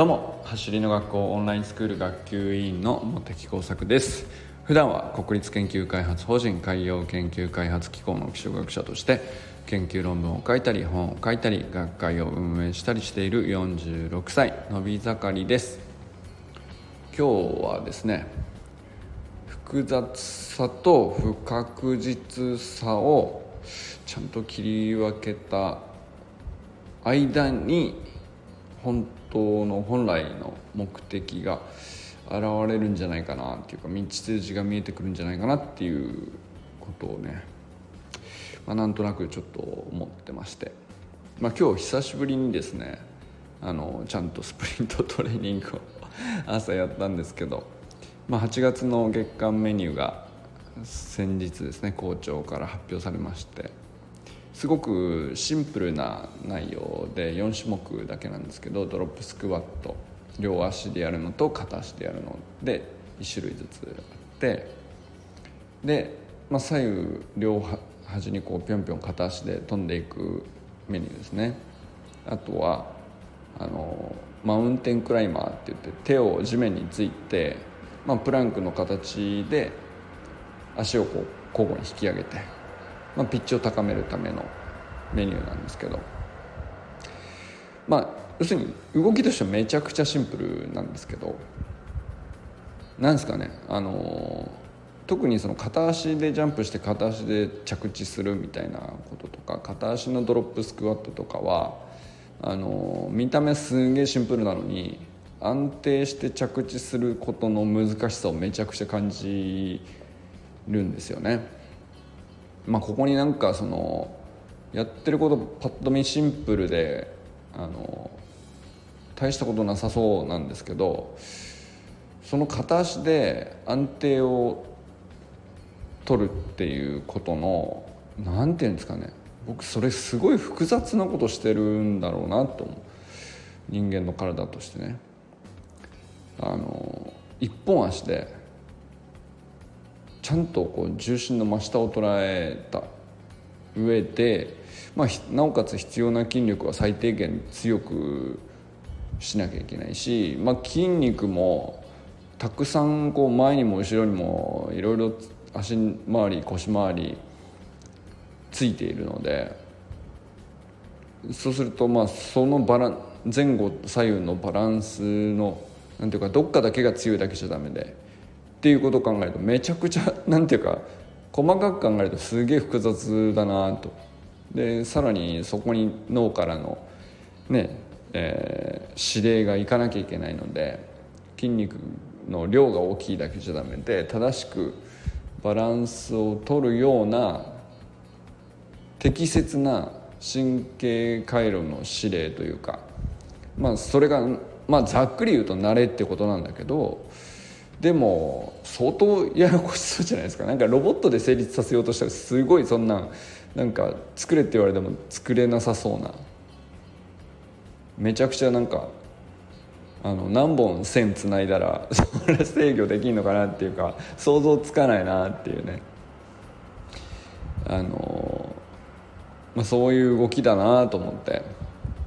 どうも走りの学校オンラインスクール学級委員の茂木耕作です。普段は国立研究開発法人海洋研究開発機構の気象学者として研究論文を書いたり本を書いたり学会を運営したりしている46歳のび盛りです。今日はですね複雑さと不確実さをちゃんと切り分けた間に本当の本来の目的が現れるんじゃないかなっていうか道筋が見えてくるんじゃないかなっていうことをね、まあ、なんとなくちょっと思ってまして、まあ、今日久しぶりにですねあのちゃんとスプリントトレーニングを朝やったんですけど、まあ、8月の月間メニューが先日ですね校長から発表されまして。すごくシンプルな内容で4種目だけなんですけどドロップスクワット両足でやるのと片足でやるので1種類ずつあってで、まあ、左右両端にこうぴょんぴょん片足で飛んでいくメニューですね。あとはあのマウンテンクライマーって言って手を地面について、まあ、プランクの形で足をこう交互に引き上げてまあ、ピッチを高めるためのメニューなんですけどまあ要するに動きとしてはめちゃくちゃシンプルなんですけどなんですかねあの特にその片足でジャンプして片足で着地するみたいなこととか片足のドロップスクワットとかはあの見た目すんげえシンプルなのに安定して着地することの難しさをめちゃくちゃ感じるんですよね。まあ、ここになんかそのやってることパッと見シンプルであの大したことなさそうなんですけどその片足で安定を取るっていうことの何て言うんですかね僕それすごい複雑なことしてるんだろうなと思う人間の体としてね。あの一本足でちゃんとこう重心の真下を捉えた上で、まあ、なおかつ必要な筋力は最低限強くしなきゃいけないし、まあ、筋肉もたくさんこう前にも後ろにもいろいろ足回り腰回りついているのでそうするとまあそのバラン前後左右のバランスのなんていうかどっかだけが強いだけじゃダメで。っていうことを考えるとめちゃくちゃなんていうか細かく考えるとすげえ複雑だなと。でさらにそこに脳からのね、えー、指令がいかなきゃいけないので筋肉の量が大きいだけじゃダメで正しくバランスを取るような適切な神経回路の指令というかまあそれがまあざっくり言うと慣れってことなんだけどでも相当ややこしそうじゃないですか。なんかロボットで成立させようとしたらすごいそんななんか作れって言われても作れなさそうな。めちゃくちゃなんかあの何本線つないだらそれ制御できんのかなっていうか想像つかないなっていうね。あの、まあ、そういう動きだなと思って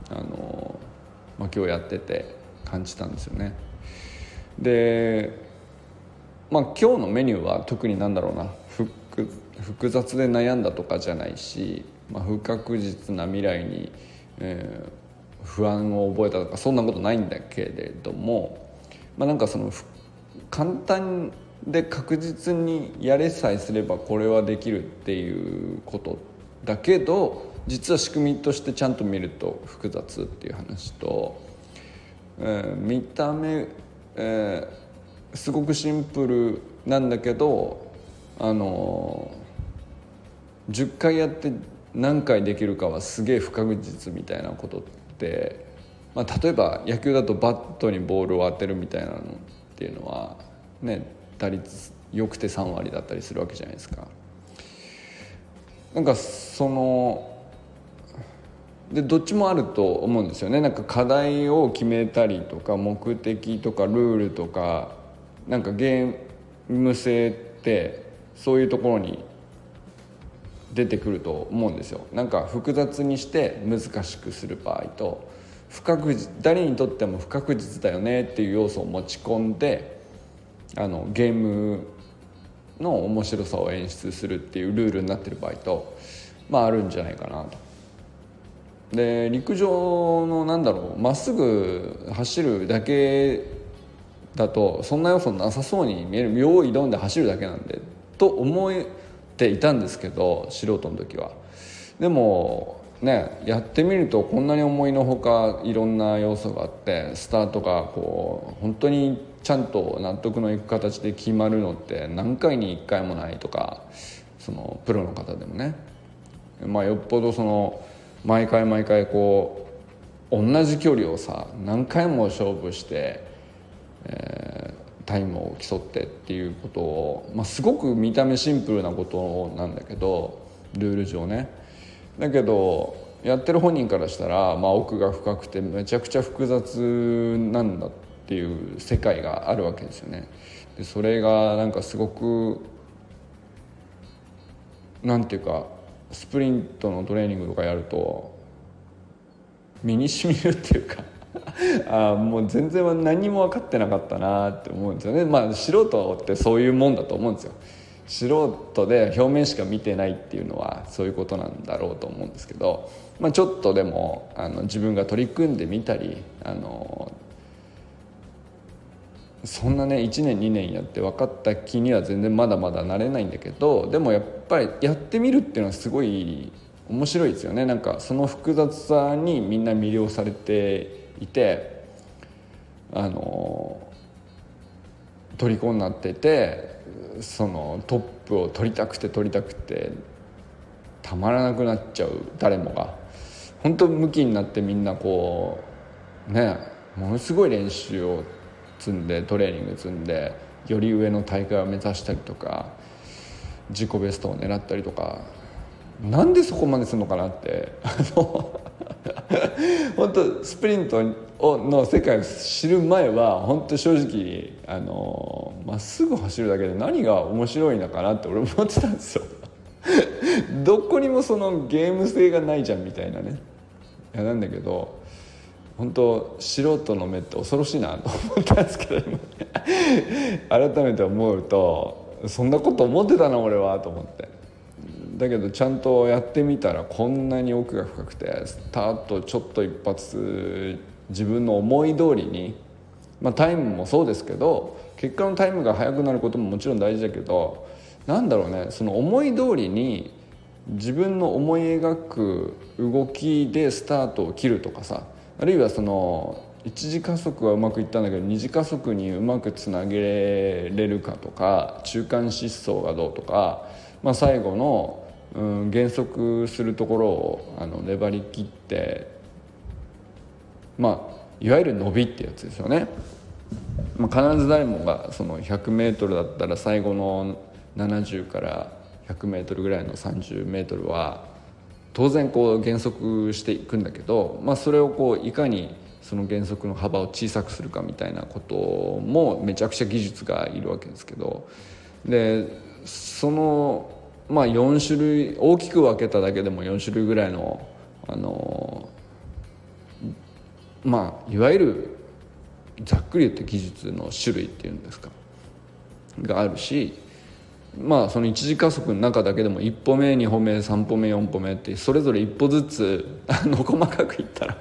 あの、まあ、今日やってて感じたんですよね。でまあ今日のメニューは特になんだろうな。複雑で悩んだとかじゃないし、まあ、不確実な未来に、えー、不安を覚えたとかそんなことないんだけれども、まあ、なんかその簡単で確実にやれさえすればこれはできるっていうことだけど実は仕組みとしてちゃんと見ると複雑っていう話と、えー、見た目、えーすごくシンプルなんだけどあの10回やって何回できるかはすげえ不確実みたいなことって、まあ、例えば野球だとバットにボールを当てるみたいなのっていうのはね打率よくて3割だったりするわけじゃないですか。なんかそのでどっちもあると思うんですよねなんか課題を決めたりとか目的とかルールとかなんかゲーム性ってそういうところに出てくると思うんですよなんか複雑にして難しくする場合と不確実誰にとっても不確実だよねっていう要素を持ち込んであのゲームの面白さを演出するっていうルールになってる場合とまああるんじゃないかなと。で陸上のなんだろうまっすぐ走るだけだとそんな要素なさそうに見える用意挑んで走るだけなんでと思っていたんですけど素人の時は。でもねやってみるとこんなに思いのほかいろんな要素があってスタートがこう本当にちゃんと納得のいく形で決まるのって何回に1回もないとかそのプロの方でもねまあよっぽどその毎回毎回こう同じ距離をさ何回も勝負して、えー、タイムを競ってっていうことを、まあ、すごく見た目シンプルなことなんだけどルール上ねだけどやってる本人からしたら、まあ、奥が深くてめちゃくちゃ複雑なんだっていう世界があるわけですよね。でそれがなんかすごくなんていうかスプリントのトレーニングとかやると身にしみるっていうか あもう全然何も分かってなかったなって思うんですよね。まあ素人ってそういうもんだと思うんですよ。素人で表面しか見てないっていうのはそういうことなんだろうと思うんですけど、まあ、ちょっとでもあの自分が取り組んでみたりあのそんなね1年2年やって分かった気には全然まだまだなれないんだけどでもやっぱりやってみるっていうのはすごい面白いですよね。なんかその複雑さにみんな魅了されていてあの虜になっててそのトップを取りたくて取りたくてたまらなくなっちゃう誰もが。本当向きになってみんなこうねものすごい練習を積んでトレーニング積んでより上の大会を目指したりとか自己ベストを狙ったりとかなんでそこまでするのかなって。あの本当スプリントの世界を知る前は本当正直あのまっすぐ走るだけで何が面白いのかなって俺思ってたんですよ。どこにもそのゲーム性がないじゃんみたいなね。いやなんだけど本当素人の目って恐ろしいなと思ったんですけど改めて思うとそんなこと思ってたな俺はと思って。だけどちゃんとやってみたらこんなに奥が深くてスタートちょっと一発自分の思い通りに、まあ、タイムもそうですけど結果のタイムが速くなることももちろん大事だけどなんだろうねその思い通りに自分の思い描く動きでスタートを切るとかさあるいはその一次加速はうまくいったんだけど二次加速にうまくつなげれるかとか中間疾走がどうとか、まあ、最後のうん、減速するところをあの粘り切ってまあいわゆる伸びってやつですよね。まあ、必ず誰もがその 100m だったら最後の70から 100m ぐらいの 30m は当然こう減速していくんだけど、まあ、それをこういかにその減速の幅を小さくするかみたいなこともめちゃくちゃ技術がいるわけですけどでそのまあ4種類大きく分けただけでも4種類ぐらいのあのまあいわゆるざっくり言って技術の種類っていうんですかがあるしまあその一次加速の中だけでも1歩目2歩目3歩目4歩目ってそれぞれ1歩ずつあの細かくいったら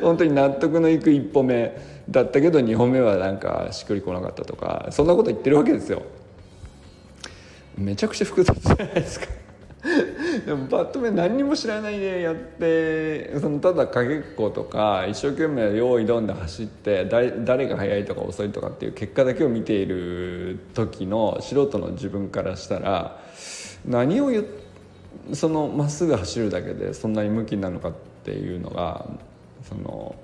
本当に納得のいく1歩目だったけど2歩目はなんかしっくりこなかったとかそんなこと言ってるわけですよ。めちゃくちゃ複雑じゃないですか。でもバットメン何にも知らないでやって。そのただかけっことか一生懸命用意どんで走って誰が速いとか遅いとかっていう結果だけを見ている時の素人の自分からしたら何を言そのまっすぐ走るだけでそんなに向きになるのかっていうのがその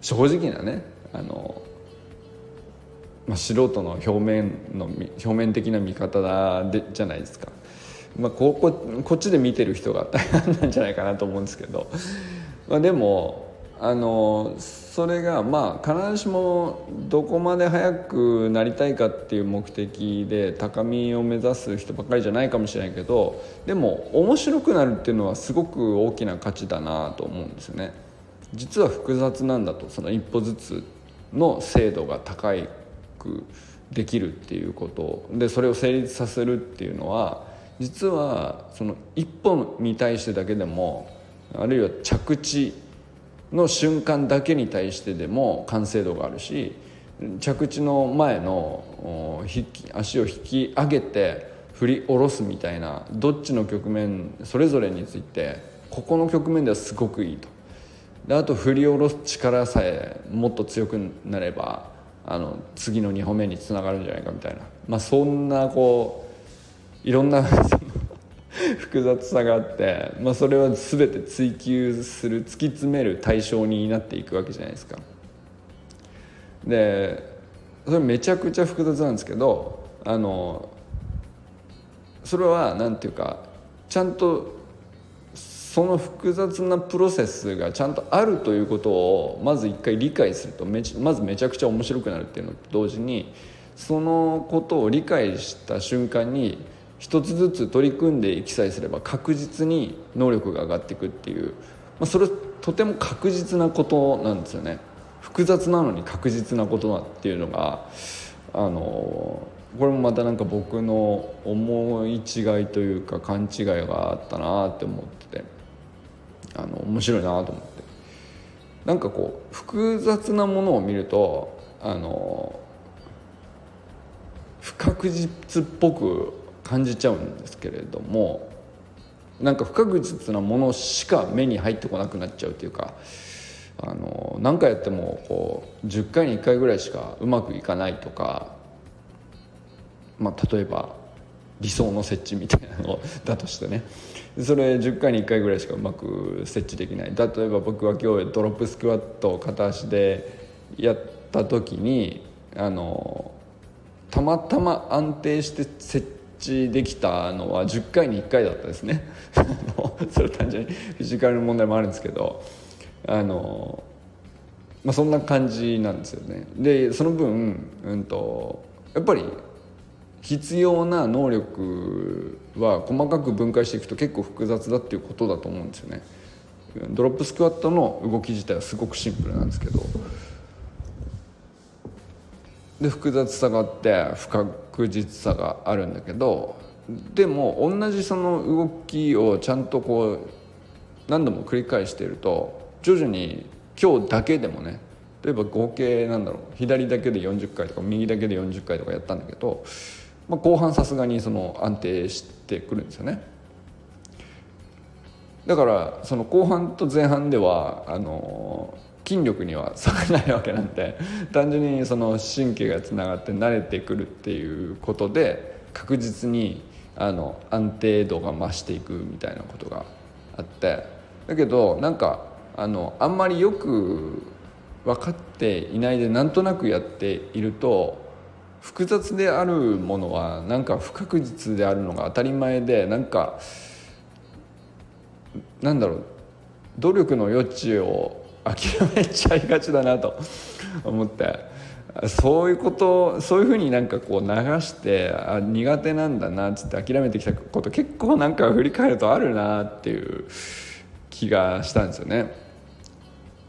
正直なねあのまあ、素人の表面の表面的な見方だでじゃないですか、まあ、こここっちで見てる人が大半なんじゃないかなと思うんですけど、まあ、でもあのそれがまあ必ずしもどこまで速くなりたいかっていう目的で高みを目指す人ばっかりじゃないかもしれないけどでも面白くなるっていうのはすごく大きな価値だなと思うんですよね。実は複雑なんだとその一歩ずつの精度が高いくできるっていうこと。でそれを成立させるっていうのは実はその一歩に対してだけでもあるいは着地の瞬間だけに対してでも完成度があるし着地の前の足を引き上げて振り下ろすみたいなどっちの局面それぞれについてここの局面ではすごくいいと。であと振り下ろす力さえもっと強くなればあの次の2歩目につながるんじゃないかみたいな、まあ、そんなこういろんな 複雑さがあって、まあ、それは全て追求する突き詰める対象になっていくわけじゃないですか。でそれめちゃくちゃ複雑なんですけどあのそれは何て言うかちゃんとその複雑なプロセスがちゃんとあるということをまず一回理解するとめちまずめちゃくちゃ面白くなるっていうのと同時にそのことを理解した瞬間に一つずつ取り組んでいきさえすれば確実に能力が上がっていくっていう、まあ、それとても確実なことなんですよね。複雑なのに確実なことだっていうのがあのこれもまたなんか僕の思い違いというか勘違いがあったなって思ってて。あの面白いなと思って。なんかこう複雑なものを見るとあの不確実っぽく感じちゃうんですけれどもなんか不確実なものしか目に入ってこなくなっちゃうというかあの何回やってもこう10回に1回ぐらいしかうまくいかないとかまあ、例えば理想の設置みたいなのだとしてね。それ10回に1回ぐらいしかうまく設置できない。例えば僕は今日ドロップスクワットを片足でやった時にあのたまたま安定して設置できたのは10回に1回だったですね。それ単純にフィジカルの問題もあるんですけどあの、まあ、そんな感じなんですよね。でその分、うんとやっぱり必要な能力は細かく分解していくと結構複雑だっていうことだと思うんですよね。ドロップスクワットの動き自体はすごくシンプルなんですけど。で複雑さがあって不確実さがあるんだけど。でも同じその動きをちゃんとこう何度も繰り返していると徐々に今日だけでもね例えば合計なんだろう左だけで40回とか右だけで40回とかやったんだけどまあ、後半さすがにその安定してくるんですよね。だからその後半と前半ではあの筋力には差がないわけなんで単純にその神経がつながって慣れてくるっていうことで確実にあの安定度が増していくみたいなことがあってだけどなんかあのあんまりよく分かっていないでなんとなくやっていると複雑であるものはなんか不確実であるのが当たり前でなんかなんだろう努力の余地を諦めちゃいがちだなと 思ってそういうことそういうふうになんかこう流してあ苦手なんだなっつって諦めてきたこと結構なんか振り返るとあるなっていう気がしたんですよね。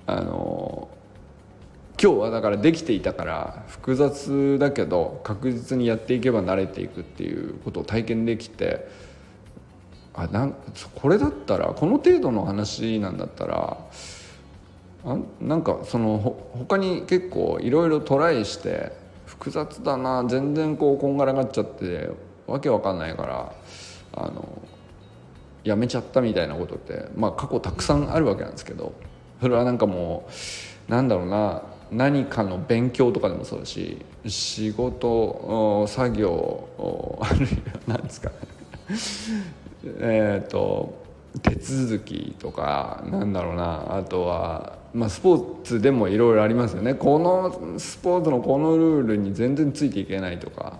あの今日はだからできていたから複雑だけど確実にやっていけば慣れていくっていうことを体験できてあなんこれだったらこの程度の話なんだったらあなんかそのほ他に結構いろいろトライして複雑だな全然こうこんがらがっちゃってわけわかんないからあのやめちゃったみたいなことってまあ過去たくさんあるわけなんですけどそれはなんかもうなんだろうな何かの勉強とかでもそうだし仕事作業あるいは何ですか。えっと手続きとかなんだろうな。あとは、まあ、スポーツでもいろいろありますよね。このスポーツのこのルールに全然ついていけないとか。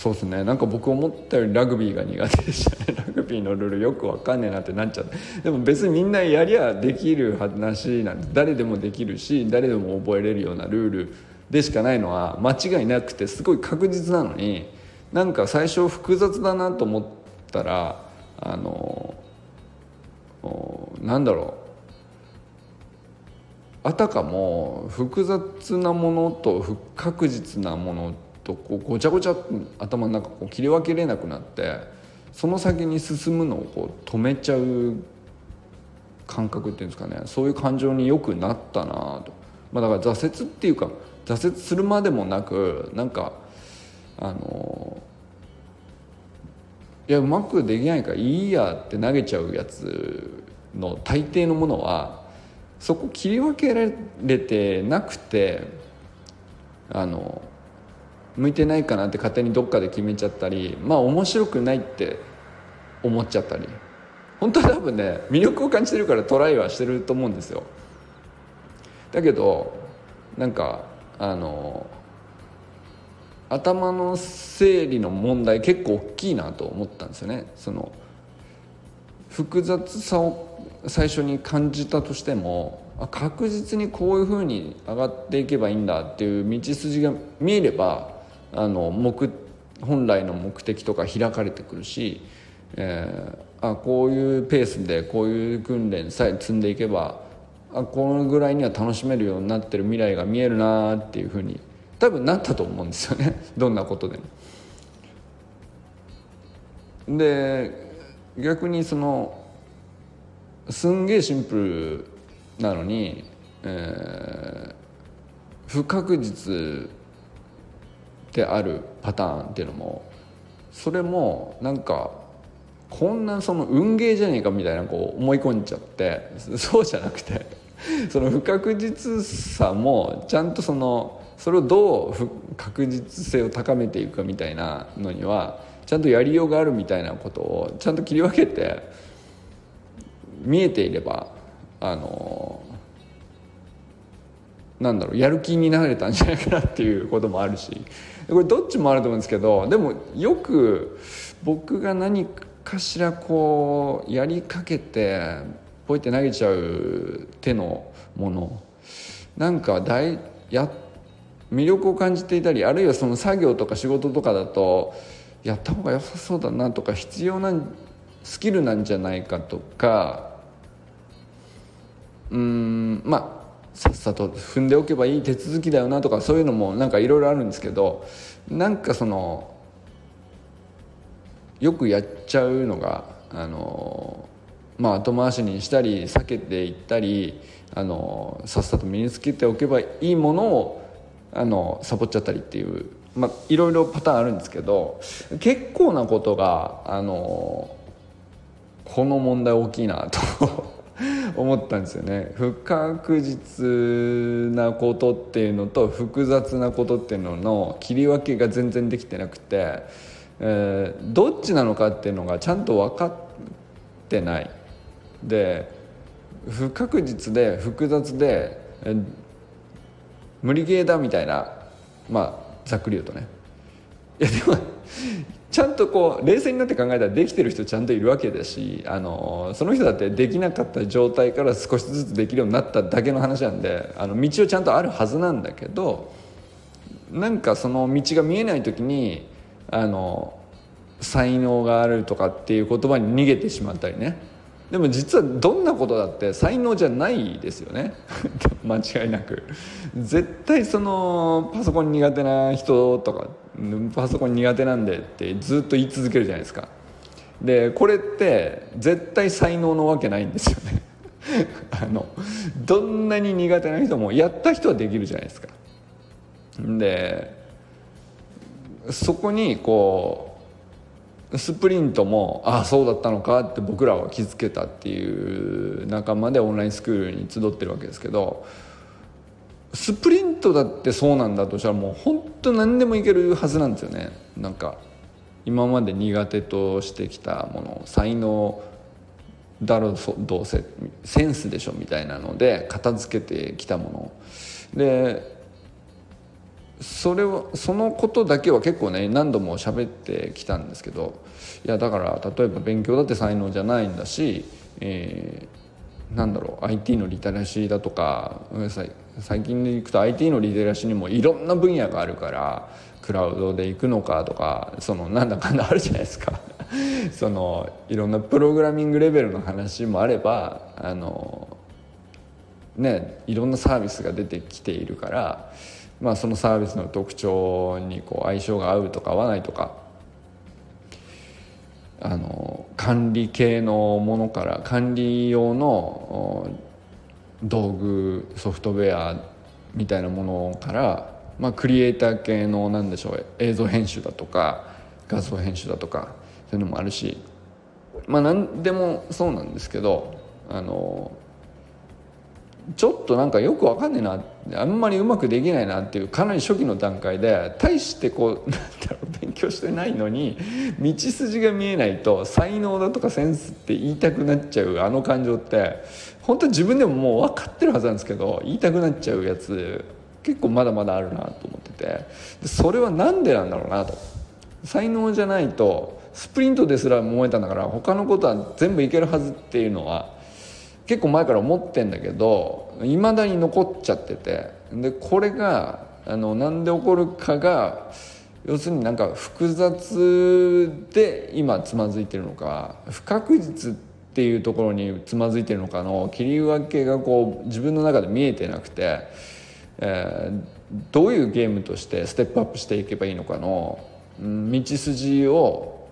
そうですね。なんか僕思ったよりラグビーが苦手でしたね。ラグビーのルールよく分かんねえなってなっちゃってでも別にみんなやりゃできる話なんで誰でもできるし誰でも覚えれるようなルールでしかないのは間違いなくてすごい確実なのになんか最初複雑だなと思ったらあのなんだろう。あたかも複雑なものと不確実なものってとこうごちゃごちゃ頭の中こう切り分けれなくなってその先に進むのをこう止めちゃう感覚っていうんですかね。そういう感情によくなったなと、まあ、だから挫折っていうか挫折するまでもなくなんかあのいやうまくできないからいいやって投げちゃうやつの大抵のものはそこ切り分けられてなくてあの向いてないかなって勝手にどっかで決めちゃったりまあ面白くないって思っちゃったり。本当は多分ね魅力を感じてるからトライはしてると思うんですよ。だけどなんかあの頭の整理の問題結構大きいなと思ったんですよね。その複雑さを最初に感じたとしても確実にこういうふうに上がっていけばいいんだっていう道筋が見えればあの目本来の目的とか開かれてくるし、えー、あこういうペースでこういう訓練さえ積んでいけばあこのぐらいには楽しめるようになってる未来が見えるなっていうふうに多分なったと思うんですよね どんなことでも。で逆にそのすんげえシンプルなのに、えー、不確実であるパターンっていうのもそれもなんかこんなその運ゲーじゃねえかみたいなこう思い込んじゃってそうじゃなくて その不確実さもちゃんとそのそれをどう確実性を高めていくかみたいなのにはちゃんとやりようがあるみたいなことをちゃんと切り分けて見えていればあのなんだろうやる気になれたんじゃないかなっていうこともあるしこれどっちもあると思うんですけどでもよく僕が何かしらこうやりかけてポイって投げちゃう手のものなんか大や魅力を感じていたりあるいはその作業とか仕事とかだとやった方が良さそうだなとか必要なスキルなんじゃないかとかうんまあさっさと踏んでおけばいい手続きだよなとかそういうのもなんかいろいろあるんですけどなんかそのよくやっちゃうのがあのまあ後回しにしたり避けていったりあのさっさと身につけておけばいいものをあのサボっちゃったりっていうまあいろいろパターンあるんですけど結構なことがあのこの問題大きいなと思ったんですよね。不確実なことっていうのと複雑なことっていうのの切り分けが全然できてなくて、えー、どっちなのかっていうのがちゃんと分かってない。で不確実で複雑で、えー、無理ゲーだみたいなまあざっくり言うとね。いやでもちゃんとこう冷静になって考えたらできてる人ちゃんといるわけだしあのその人だってできなかった状態から少しずつできるようになっただけの話なんであの道をちゃんとあるはずなんだけどなんかその道が見えない時にあの才能があるとかっていう言葉に逃げてしまったりね。でも実はどんなことだって才能じゃないですよね。間違いなく。絶対そのパソコン苦手な人とかパソコン苦手なんでってずっと言い続けるじゃないですか。でこれって絶対才能のわけないんですよね。あのどんなに苦手な人もやった人はできるじゃないですか。でそこにこうスプリントもああそうだったのかって僕らは気づけたっていう仲間でオンラインスクールに集ってるわけですけどスプリントだってそうなんだとしたらもう本当何でもいけるはずなんですよね。なんか今まで苦手としてきたもの才能だろうどうせセンスでしょみたいなので片付けてきたもの。でそれはそのことだけは結構ね何度も喋ってきたんですけどいやだから例えば勉強だって才能じゃないんだし、えー、なんだろう IT のリテラシーだとか最近でいくと IT のリテラシーにもいろんな分野があるからクラウドで行くのかとかそのなんだかんだあるじゃないですか。そのいろんなプログラミングレベルの話もあればあのねいろんなサービスが出てきているから、まあ、そのサービスの特徴にこう相性が合うとか合わないとかあの管理系のものから管理用の道具ソフトウェアみたいなものから、まあ、クリエイター系の何でしょう映像編集だとか画像編集だとかそういうのもあるしまあ何でもそうなんですけどあのちょっとなんかよくわかんねえなあんまりうまくできないなっていうかなり初期の段階で大してこうなんだろう勉強してないのに道筋が見えないと才能だとかセンスって言いたくなっちゃうあの感情って。本当自分でももう分かってるはずなんですけど言いたくなっちゃうやつ結構まだまだあるなと思ってて。それは何でなんだろうなと。才能じゃないとスプリントですら燃えたんだから他のことは全部いけるはずっていうのは結構前から思ってんだけどいまだに残っちゃってて。でこれがあのなんで起こるかが要するになんか複雑で今つまずいてるのか不確実っていうところにつまずいてるのかの切り分けがこう自分の中で見えてなくて、えー、どういうゲームとしてステップアップしていけばいいのかの道筋を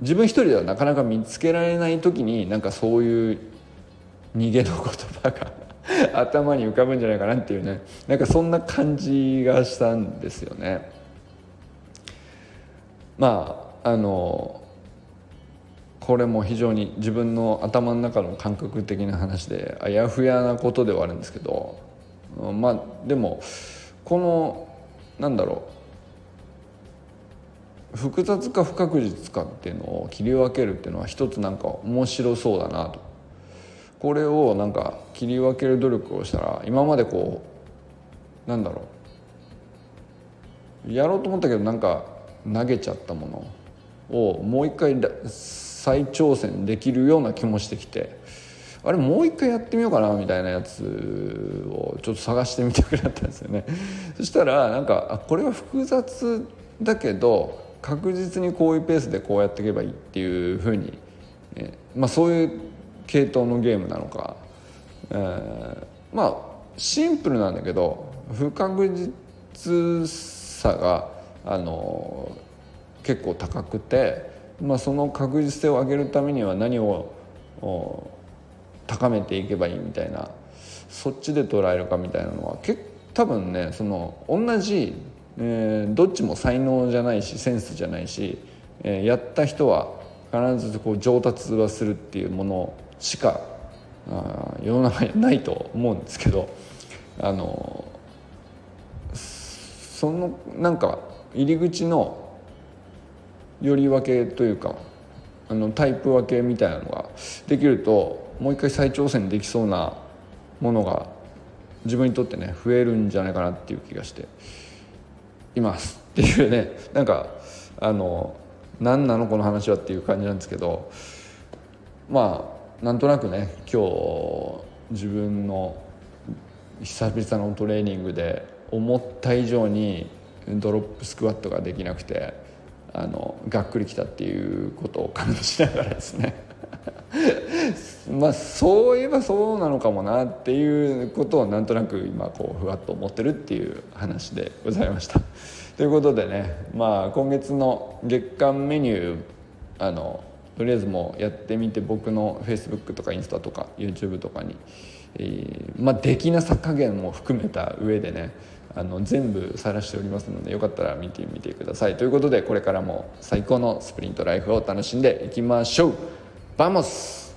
自分一人ではなかなか見つけられない時になんかそういう逃げの言葉が 頭に浮かぶんじゃないかなっていうね。なんかそんな感じがしたんですよね。まああのこれも非常に自分の頭の中の感覚的な話であやふやなことではあるんですけどまあでもこのなんだろう。複雑か不確実かっていうのを切り分けるっていうのは一つなんか面白そうだなと。これをなんか切り分ける努力をしたら今までこうなんだろう。やろうと思ったけどなんか投げちゃったものをもう一回再挑戦できるような気もしてきてあれもう一回やってみようかなみたいなやつをちょっと探してみたくなったんですよね。そしたらなんかあこれは複雑だけど確実にこういうペースでこうやっていけばいいっていうふうに、えまあ、そういう系統のゲームなのか、えー、まあシンプルなんだけど不確実さがあの結構高くて、まあ、その確実性を上げるためには何を高めていけばいいみたいなそっちで捉えるかみたいなのは結多分ねその同じえー、どっちも才能じゃないしセンスじゃないし、えー、やった人は必ずこう上達はするっていうものしかあ世の中にはないと思うんですけどあのそのなんか入り口のより分けというかあのタイプ分けみたいなのができるともう一回再挑戦できそうなものが自分にとってね増えるんじゃないかなっていう気がして。いますっていうねなんかあの何なのこの話はっていう感じなんですけどまあなんとなくね今日自分の久々のトレーニングで思った以上にドロップスクワットができなくてあのがっくりきたっていうことを感じながらですね まあそういえばそうなのかもなっていうことをなんとなく今こうふわっと思ってるっていう話でございました。ということでねまあ今月の月間メニューあのとりあえずもうやってみて僕の Facebook とかインスタとか YouTube とかに、えー、まあできなさ加減も含めた上でねあの全部晒しておりますのでよかったら見てみてください。ということでこれからも最高のスプリントライフを楽しんでいきましょう。 Vamos!